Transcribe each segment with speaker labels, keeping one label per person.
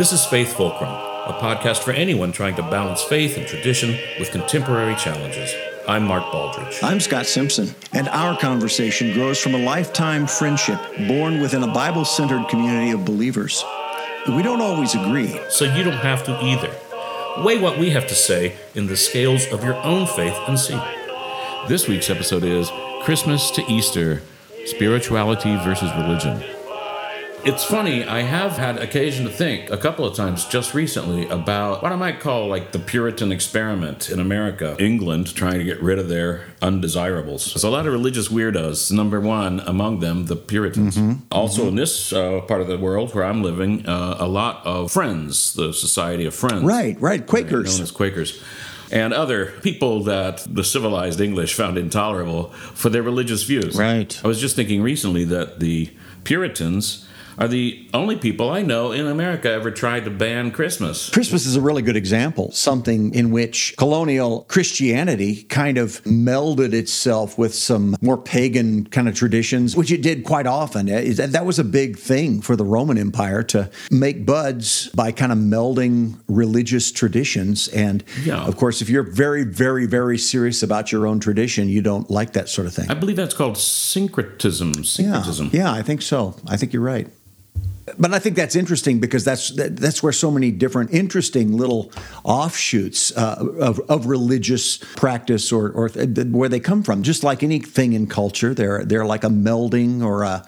Speaker 1: This is Faith Fulcrum, a podcast for anyone trying to balance faith and tradition with contemporary challenges. I'm Mark Baldridge.
Speaker 2: I'm Scott Simpson, and our conversation grows from a lifetime friendship born within a Bible centered community of believers. We don't always agree.
Speaker 1: So you don't have to either. Weigh what we have to say in the scales of your own faith and see. This week's episode is Christmas to Easter Spirituality versus Religion. It's funny, I have had occasion to think a couple of times just recently about what I might call like the Puritan experiment in America, England trying to get rid of their undesirables. There's a lot of religious weirdos. Number one among them, the Puritans. Mm-hmm. Also, mm-hmm. in this uh, part of the world where I'm living, uh, a lot of Friends, the Society of Friends.
Speaker 2: Right, right, Quakers.
Speaker 1: Known as Quakers and other people that the civilized English found intolerable for their religious views.
Speaker 2: Right.
Speaker 1: I was just thinking recently that the Puritans are the only people I know in America ever tried to ban Christmas.
Speaker 2: Christmas is a really good example, something in which colonial Christianity kind of melded itself with some more pagan kind of traditions, which it did quite often. Eh, that was a big thing for the Roman Empire to make buds by kind of melding religious traditions. And yeah. of course, if you're very, very, very serious about your own tradition, you don't like that sort of thing.
Speaker 1: I believe that's called syncretism. Syncretism.
Speaker 2: Yeah, yeah I think so. I think you're right but I think that's interesting because that's that, that's where so many different interesting little offshoots uh, of, of religious practice or, or th- where they come from. Just like anything in culture, they're they're like a melding or a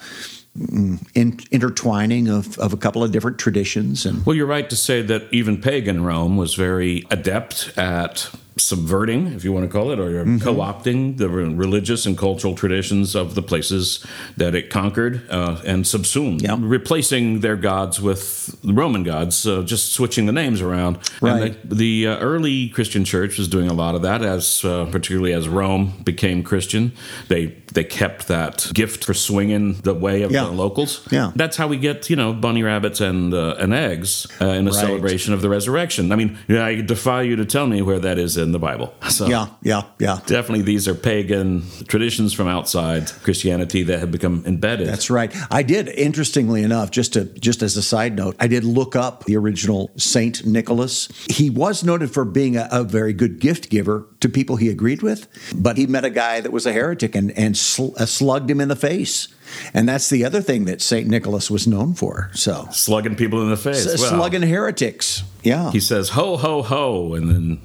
Speaker 2: mm, in, intertwining of, of a couple of different traditions. And
Speaker 1: well, you're right to say that even pagan Rome was very adept at subverting, if you want to call it, or mm-hmm. co opting the religious and cultural traditions of the places that it conquered uh, and subsumed, yeah. replacing their gods with Roman gods, uh, just switching the names around.
Speaker 2: Right.
Speaker 1: And the, the uh, early Christian church was doing a lot of that, as uh, particularly as Rome became Christian. They they kept that gift for swinging the way of yeah. the locals.
Speaker 2: Yeah.
Speaker 1: That's how we get, you know, bunny rabbits and, uh, and eggs uh, in a right. celebration of the resurrection. I mean, I defy you to tell me where that is in the Bible.
Speaker 2: So yeah, yeah, yeah.
Speaker 1: Definitely these are pagan traditions from outside Christianity that have become embedded.
Speaker 2: That's right. I did, interestingly enough, just to just as a side note, I did look up the original Saint Nicholas. He was noted for being a, a very good gift giver to people he agreed with, but he met a guy that was a heretic and, and sl- uh, slugged him in the face. And that's the other thing that St. Nicholas was known for. So
Speaker 1: slugging people in the face, S-
Speaker 2: well, slugging heretics. Yeah.
Speaker 1: He says ho ho ho, and then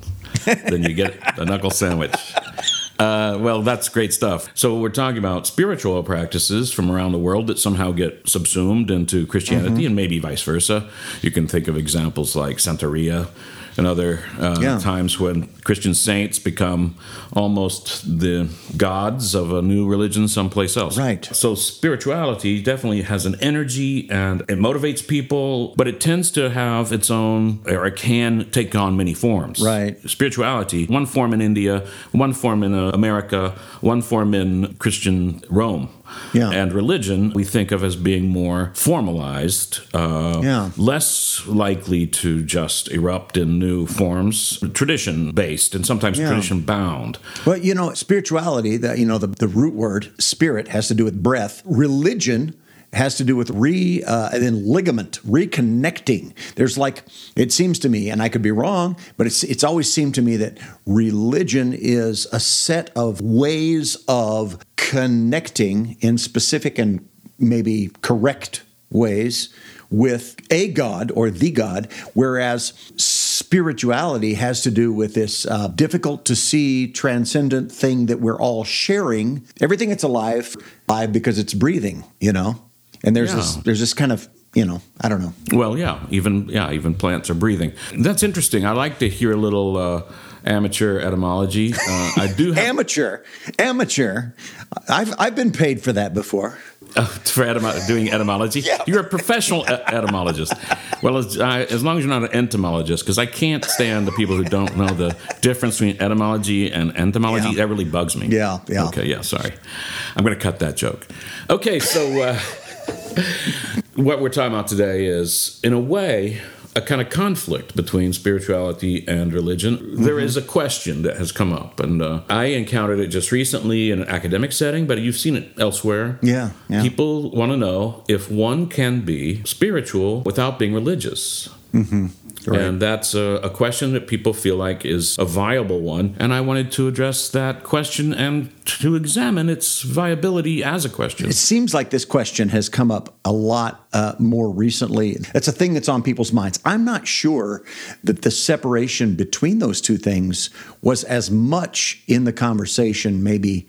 Speaker 1: then you get a knuckle sandwich. Uh, well, that's great stuff. So we're talking about spiritual practices from around the world that somehow get subsumed into Christianity, mm-hmm. and maybe vice versa. You can think of examples like Santeria, and other uh, yeah. times when Christian saints become almost the gods of a new religion someplace else.
Speaker 2: Right.
Speaker 1: So spirituality definitely has an energy and it motivates people, but it tends to have its own, or it can take on many forms.
Speaker 2: Right.
Speaker 1: Spirituality, one form in India, one form in uh, America, one form in Christian Rome.
Speaker 2: Yeah.
Speaker 1: And religion we think of as being more formalized, uh,
Speaker 2: yeah.
Speaker 1: less likely to just erupt in new forms, tradition based and sometimes yeah. tradition bound.
Speaker 2: Well, you know, spirituality, the, you know, the, the root word spirit has to do with breath. Religion has to do with re uh, and then ligament reconnecting there's like it seems to me and i could be wrong but it's it's always seemed to me that religion is a set of ways of connecting in specific and maybe correct ways with a God or the God, whereas spirituality has to do with this uh, difficult to see transcendent thing that we're all sharing. Everything that's alive, alive because it's breathing, you know. And there's yeah. this there's this kind of you know, I don't know.
Speaker 1: Well, yeah, even yeah, even plants are breathing. That's interesting. I like to hear a little uh, amateur etymology. Uh, I do have-
Speaker 2: amateur, amateur. I've I've been paid for that before.
Speaker 1: Uh, for doing etymology,
Speaker 2: yeah.
Speaker 1: you're a professional e- etymologist. Well, as, uh, as long as you're not an entomologist, because I can't stand the people who don't know the difference between etymology and entomology.
Speaker 2: Yeah.
Speaker 1: That really bugs me.
Speaker 2: Yeah, yeah.
Speaker 1: Okay, yeah. Sorry, I'm going to cut that joke. Okay, so. Uh, what we're talking about today is, in a way, a kind of conflict between spirituality and religion. Mm-hmm. There is a question that has come up, and uh, I encountered it just recently in an academic setting, but you've seen it elsewhere.
Speaker 2: Yeah, yeah.
Speaker 1: People want to know if one can be spiritual without being religious.
Speaker 2: Right.
Speaker 1: And that's a, a question that people feel like is a viable one. And I wanted to address that question and to examine its viability as a question.
Speaker 2: It seems like this question has come up a lot uh, more recently. It's a thing that's on people's minds. I'm not sure that the separation between those two things was as much in the conversation maybe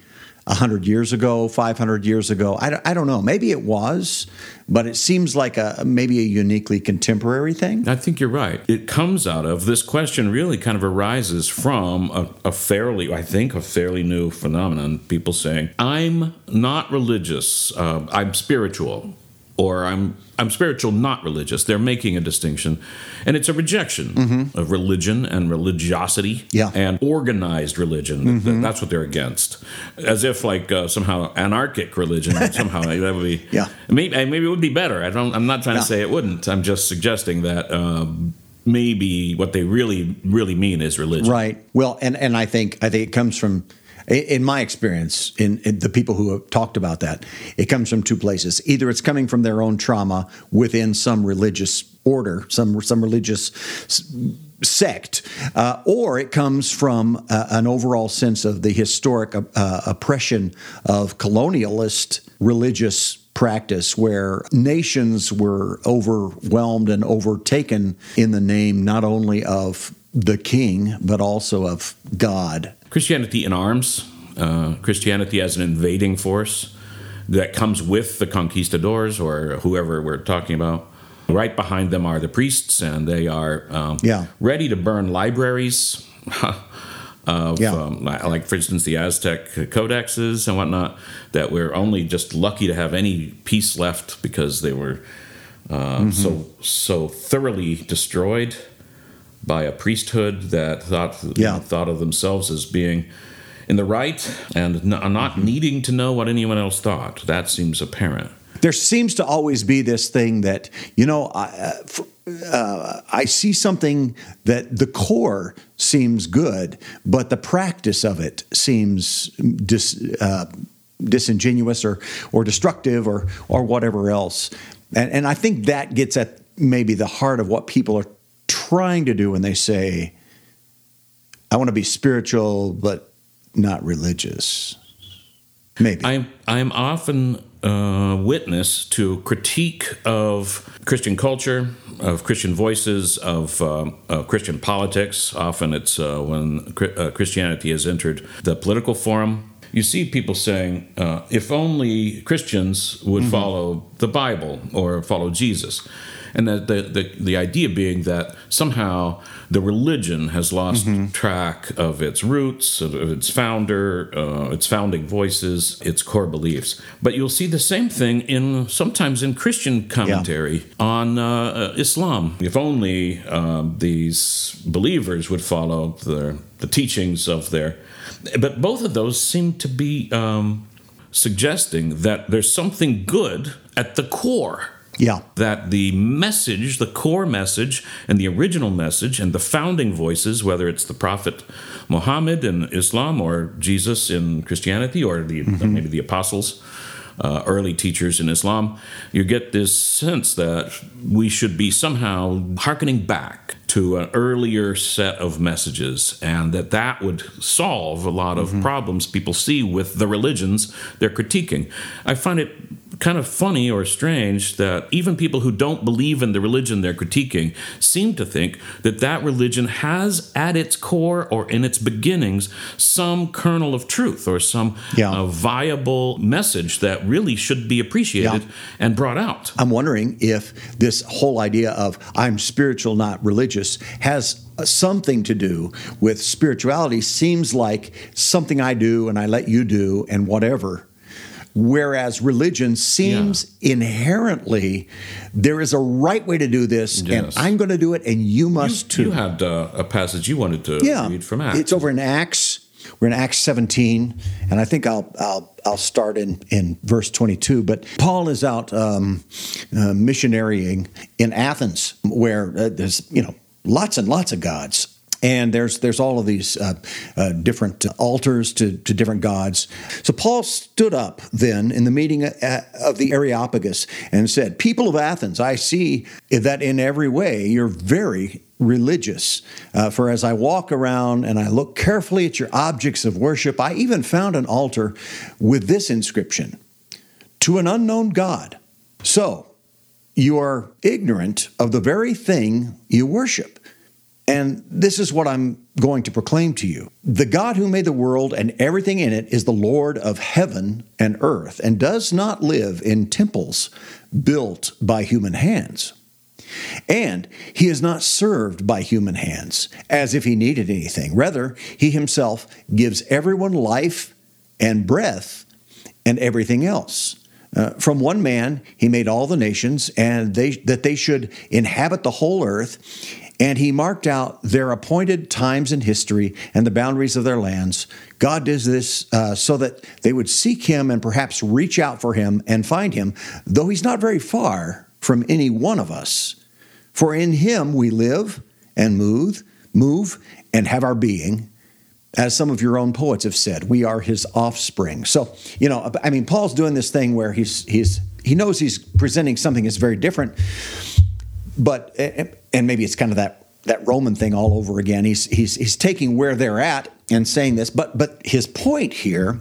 Speaker 2: 100 years ago, 500 years ago. I, don't- I don't know. Maybe it was, but it seems like a maybe a uniquely contemporary thing.
Speaker 1: I think you're right. It comes out of this question, really kind of arises from a, a fairly, I think, a fairly new phenomenon. People saying, I'm not religious, uh, I'm spiritual. Or I'm I'm spiritual, not religious. They're making a distinction, and it's a rejection of religion and religiosity
Speaker 2: Yeah.
Speaker 1: and organized religion. Th- That's what they're against, as if like uh, somehow anarchic religion somehow that would be
Speaker 2: Yeah.
Speaker 1: Maybe, maybe it would be better. I don't. I'm not trying
Speaker 2: Yeah.
Speaker 1: to say it wouldn't. I'm just suggesting that um, maybe what they really, really mean is religion.
Speaker 2: Right. Well, and and I think I think it comes from in my experience in, in the people who have talked about that it comes from two places. Either it's coming from their own trauma within some religious order some some religious sect uh, or it comes from uh, an overall sense of the historic uh, oppression of colonialist religious practice where nations were overwhelmed and overtaken in the name not only of the king, but also of God.
Speaker 1: Christianity in arms. Uh, Christianity as an invading force that comes with the conquistadors or whoever we're talking about. Right behind them are the priests, and they are um,
Speaker 2: Yeah.
Speaker 1: ready to burn libraries. Of,
Speaker 2: Yeah.
Speaker 1: um, like for instance, the Aztec codexes and whatnot, that we're only just lucky to have any piece left because they were uh, so so thoroughly destroyed by a priesthood that thought
Speaker 2: Yeah.
Speaker 1: thought of themselves as being in the right and n- not needing to know what anyone else thought. That seems apparent.
Speaker 2: There seems to always be this thing that, you know, I, uh, f- uh, I see something that the core seems good, but the practice of it seems dis, uh, disingenuous or, or destructive or, or whatever else. And, and I think that gets at maybe the heart of what people are trying to do when they say, I want to be spiritual, but not religious. Maybe.
Speaker 1: I'm I'm often uh, witness to critique of Christian culture, of Christian voices, of uh, Christian politics. Often it's uh, when uh, Christianity has entered the political forum. You see people saying, uh, if only Christians would follow the Bible or follow Jesus. And the, the, the, the idea being that somehow the religion has lost track of its roots, of its founder, uh, its founding voices, its core beliefs. But you'll see the same thing in sometimes in Christian commentary on uh, uh, Islam. If only um, these believers would follow the, the teachings of their. But both of those seem to be um, suggesting that there's something good at the core
Speaker 2: yeah.
Speaker 1: that the message, the core message, and the original message, and the founding voices, whether it's the Prophet Muhammad in Islam or Jesus in Christianity or the, maybe the apostles, uh, early teachers in Islam, you get this sense that we should be somehow hearkening back to an earlier set of messages and that that would solve a lot of problems people see with the religions they're critiquing. I find it kind of funny or strange that even people who don't believe in the religion they're critiquing seem to think that that religion has at its core or in its beginnings some kernel of truth or some
Speaker 2: Yeah.
Speaker 1: uh, viable message that really should be appreciated
Speaker 2: Yeah.
Speaker 1: and brought out.
Speaker 2: I'm wondering if this whole idea of I'm spiritual, not religious, has something to do with spirituality. Seems like something I do and I let you do and whatever. Whereas religion seems inherently there is a right way to do this,
Speaker 1: Yes.
Speaker 2: and I'm going to do it, and you must too.
Speaker 1: You had uh, a passage you wanted to
Speaker 2: yeah,
Speaker 1: read from Acts.
Speaker 2: it's over in Acts. We're in Acts 17, and I think I'll I'll I'll start in in verse 22. But Paul is out um, uh, missionarying in Athens, where uh, there's you know lots and lots of gods. And there's there's all of these uh, uh, different altars to, to different gods. So Paul stood up then in the meeting uh, of the Areopagus and said, "People of Athens, I see that in every way you're very religious. Uh, for as I walk around and I look carefully at your objects of worship, I even found an altar with this inscription: To an unknown God." So you are ignorant of the very thing you worship. And this is what I'm going to proclaim to you. The God who made the world and everything in it is the Lord of heaven and earth and does not live in temples built by human hands. And he is not served by human hands as if he needed anything. Rather, he himself gives everyone life and breath and everything else. Uh, from one man he made all the nations and they that they should inhabit the whole earth and he marked out their appointed times in history and the boundaries of their lands. God does this uh, so that they would seek him and perhaps reach out for him and find him, though he's not very far from any one of us. For in him we live and move, move and have our being. As some of your own poets have said, we are his offspring. So, you know, I mean, Paul's doing this thing where he's he's he knows he's presenting something that's very different but and maybe it's kind of that that Roman thing all over again. He's he's he's taking where they're at and saying this, but but his point here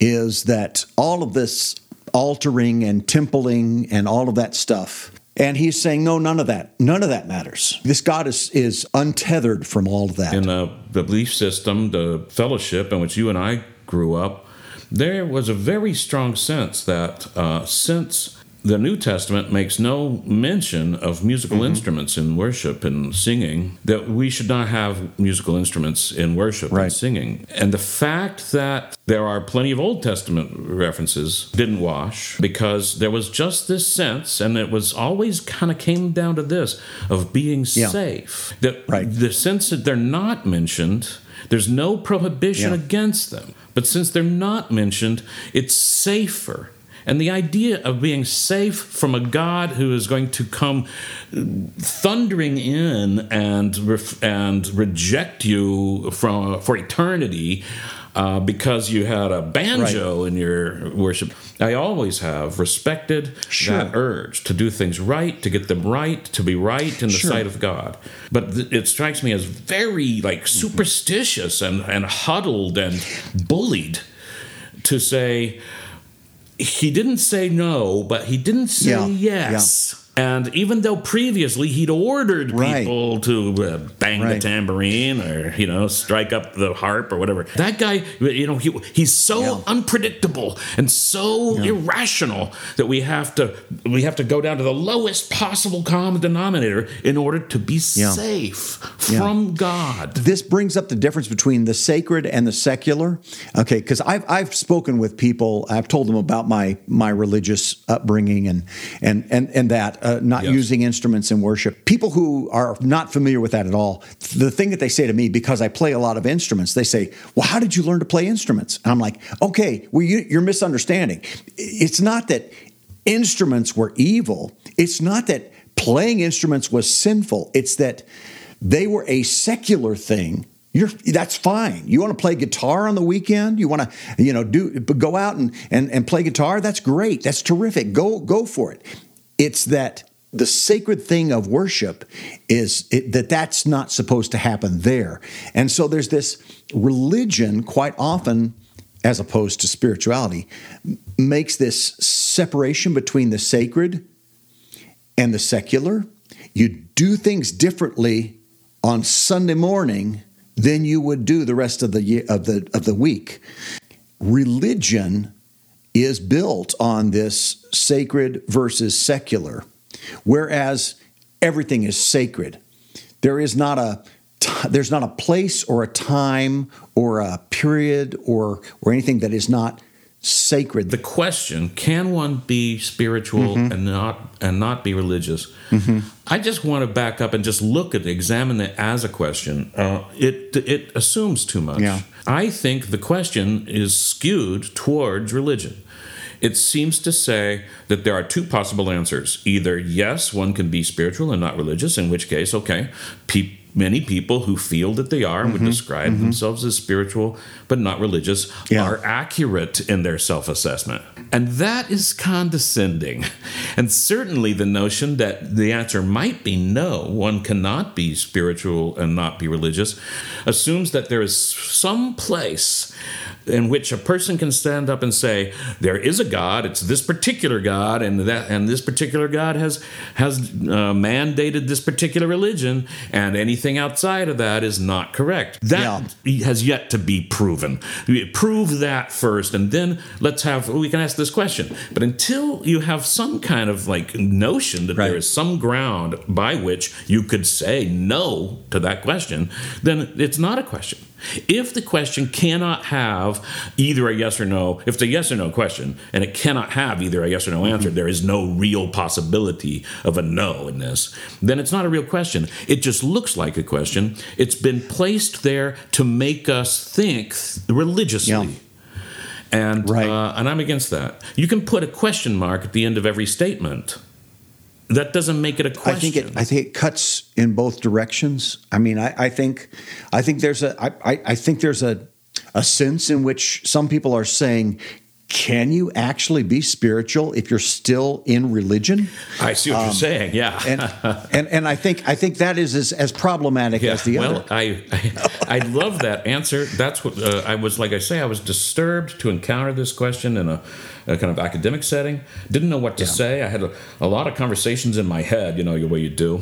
Speaker 2: is that all of this altering and templing and all of that stuff and he's saying, no, none of that. None of that matters. This God is, is untethered from all of that.
Speaker 1: In the, the belief system, the fellowship in which you and I grew up, there was a very strong sense that uh, since the New Testament makes no mention of musical mm-hmm. instruments in worship and singing, that we should not have musical instruments in worship right. and singing. And the fact that there are plenty of Old Testament references didn't wash because there was just this sense, and it was always kind of came down to this of being yeah. safe. That right. the sense that they're not mentioned, there's no prohibition yeah. against them. But since they're not mentioned, it's safer and the idea of being safe from a God who is going to come thundering in and ref- and reject you from for eternity uh, because you had a banjo right. in your worship. I always have respected sure. that urge to do things right, to get them right, to be right in the sure. sight of God. But th- it strikes me as very like superstitious and, and huddled and bullied to say, he didn't say no, but he didn't say yeah, yes. And even though previously he'd ordered right. people to uh, bang right. the tambourine or you know strike up the harp or whatever, that guy, you know, he, he's so yeah. unpredictable and so yeah. irrational that we have to we have to go down to the lowest possible common denominator in order to be yeah. safe from God.
Speaker 2: This brings up the difference between the sacred and the secular. Okay, because I've I've spoken with people. I've told them about my my religious upbringing and and and and that uh, Uh, not yes. using instruments in worship. People who are not familiar with that at all, the thing that they say to me, because I play a lot of instruments, they say, Well, how did you learn to play instruments? And I'm like, Okay, well, you, you're misunderstanding. It's not that instruments were evil, it's not that playing instruments was sinful, it's that they were a secular thing you're that's fine. You want to play guitar on the weekend? You want to, you know, do go out and, and, and play guitar? That's great. That's terrific. Go go for it. It's that the sacred thing of worship is it, that that's not supposed to happen there. And so there's this religion quite often as opposed to spirituality makes this separation between the sacred and the secular. You do things differently on Sunday morning than you would do the rest of the of the of the week. Religion is built on this sacred versus secular, whereas everything is sacred. There is not a there's not a place or a time or a period or or anything that is not sacred.
Speaker 1: The question: Can one be spiritual mm-hmm. and not and not be religious? Mm-hmm. I just want to back up and just look at examine it as a question. Uh, it it assumes too much. Yeah. I think the question is skewed towards religion. It seems to say that there are two possible answers. Either yes, one can be spiritual and not religious, in which case, okay, pe- many people who feel that they are and would mm-hmm. describe mm-hmm. themselves as spiritual but not religious
Speaker 2: Yeah.
Speaker 1: are accurate in their self assessment. And that is condescending. And certainly the notion that the answer might be no, one cannot be spiritual and not be religious, assumes that there is some place in which a person can stand up and say there is a god it's this particular god and that and this particular god has has uh, mandated this particular religion and anything outside of that is not correct. That has yet to be proven. Prove that first and then let's have we can ask this question. But until you have some kind of like notion that
Speaker 2: Right.
Speaker 1: there is some ground by which you could say no to that question then it's not a question. If the question cannot have either a yes or no, if it's a yes or no question and it cannot have either a yes or no answer, there is no real possibility of a no in this, then it's not a real question. It just looks like a question. It's been placed there to make us think religiously.
Speaker 2: Yeah.
Speaker 1: And
Speaker 2: Right.
Speaker 1: uh, and I'm against that. You can put a question mark at the end of every statement. That doesn't make it a question.
Speaker 2: I think it. I think it cuts in both directions. I mean, I, I think, I think there's a. I, I, I think there's a, a sense in which some people are saying, "Can you actually be spiritual if you're still in religion?"
Speaker 1: I see what you're saying. Yeah.
Speaker 2: um, And and and I think I think that is as, as problematic as the
Speaker 1: well,
Speaker 2: other.
Speaker 1: I, I I love that answer. That's what uh, I was like. I say I was disturbed to encounter this question in a, a kind of academic setting. Didn't know what to say. I had a, a lot of conversations in my head. You know, the way you do.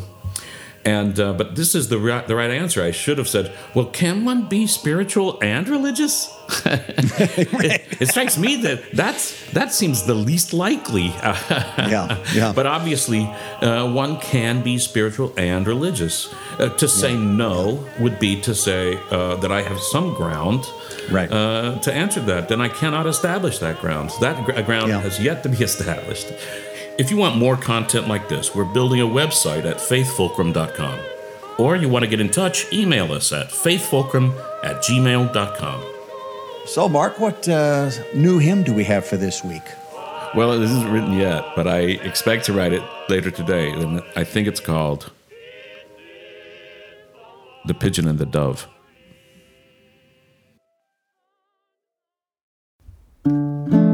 Speaker 1: And uh, but this is the right, the right answer. I should have said, "Well, can one be spiritual and religious?" it, it strikes me that that's that seems the least likely.
Speaker 2: yeah, yeah.
Speaker 1: But obviously, uh, one can be spiritual and religious. Uh, to say no would be to say uh, that I have some ground
Speaker 2: Right.
Speaker 1: uh, to answer that. Then I cannot establish that ground. That gr- ground
Speaker 2: Yeah.
Speaker 1: has yet to be established. If you want more content like this, we're building a website at faithfulcrum.com. Or you want to get in touch, email us at faithfulcrum at gmail.com.
Speaker 2: so, Mark, what uh, new hymn do we have for this week?
Speaker 1: Well, it isn't written yet, but I expect to write it later today. And I think it's called The Pigeon and the Dove. Spirituality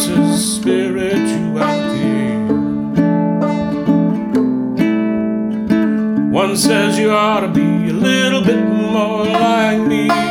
Speaker 1: Versus spirituality. One says you ought to be a little bit more like me.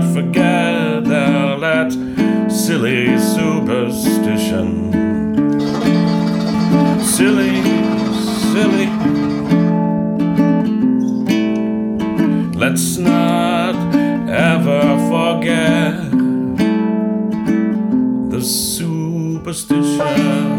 Speaker 1: not forget that silly superstition. Silly, silly. Let's not ever forget the superstition.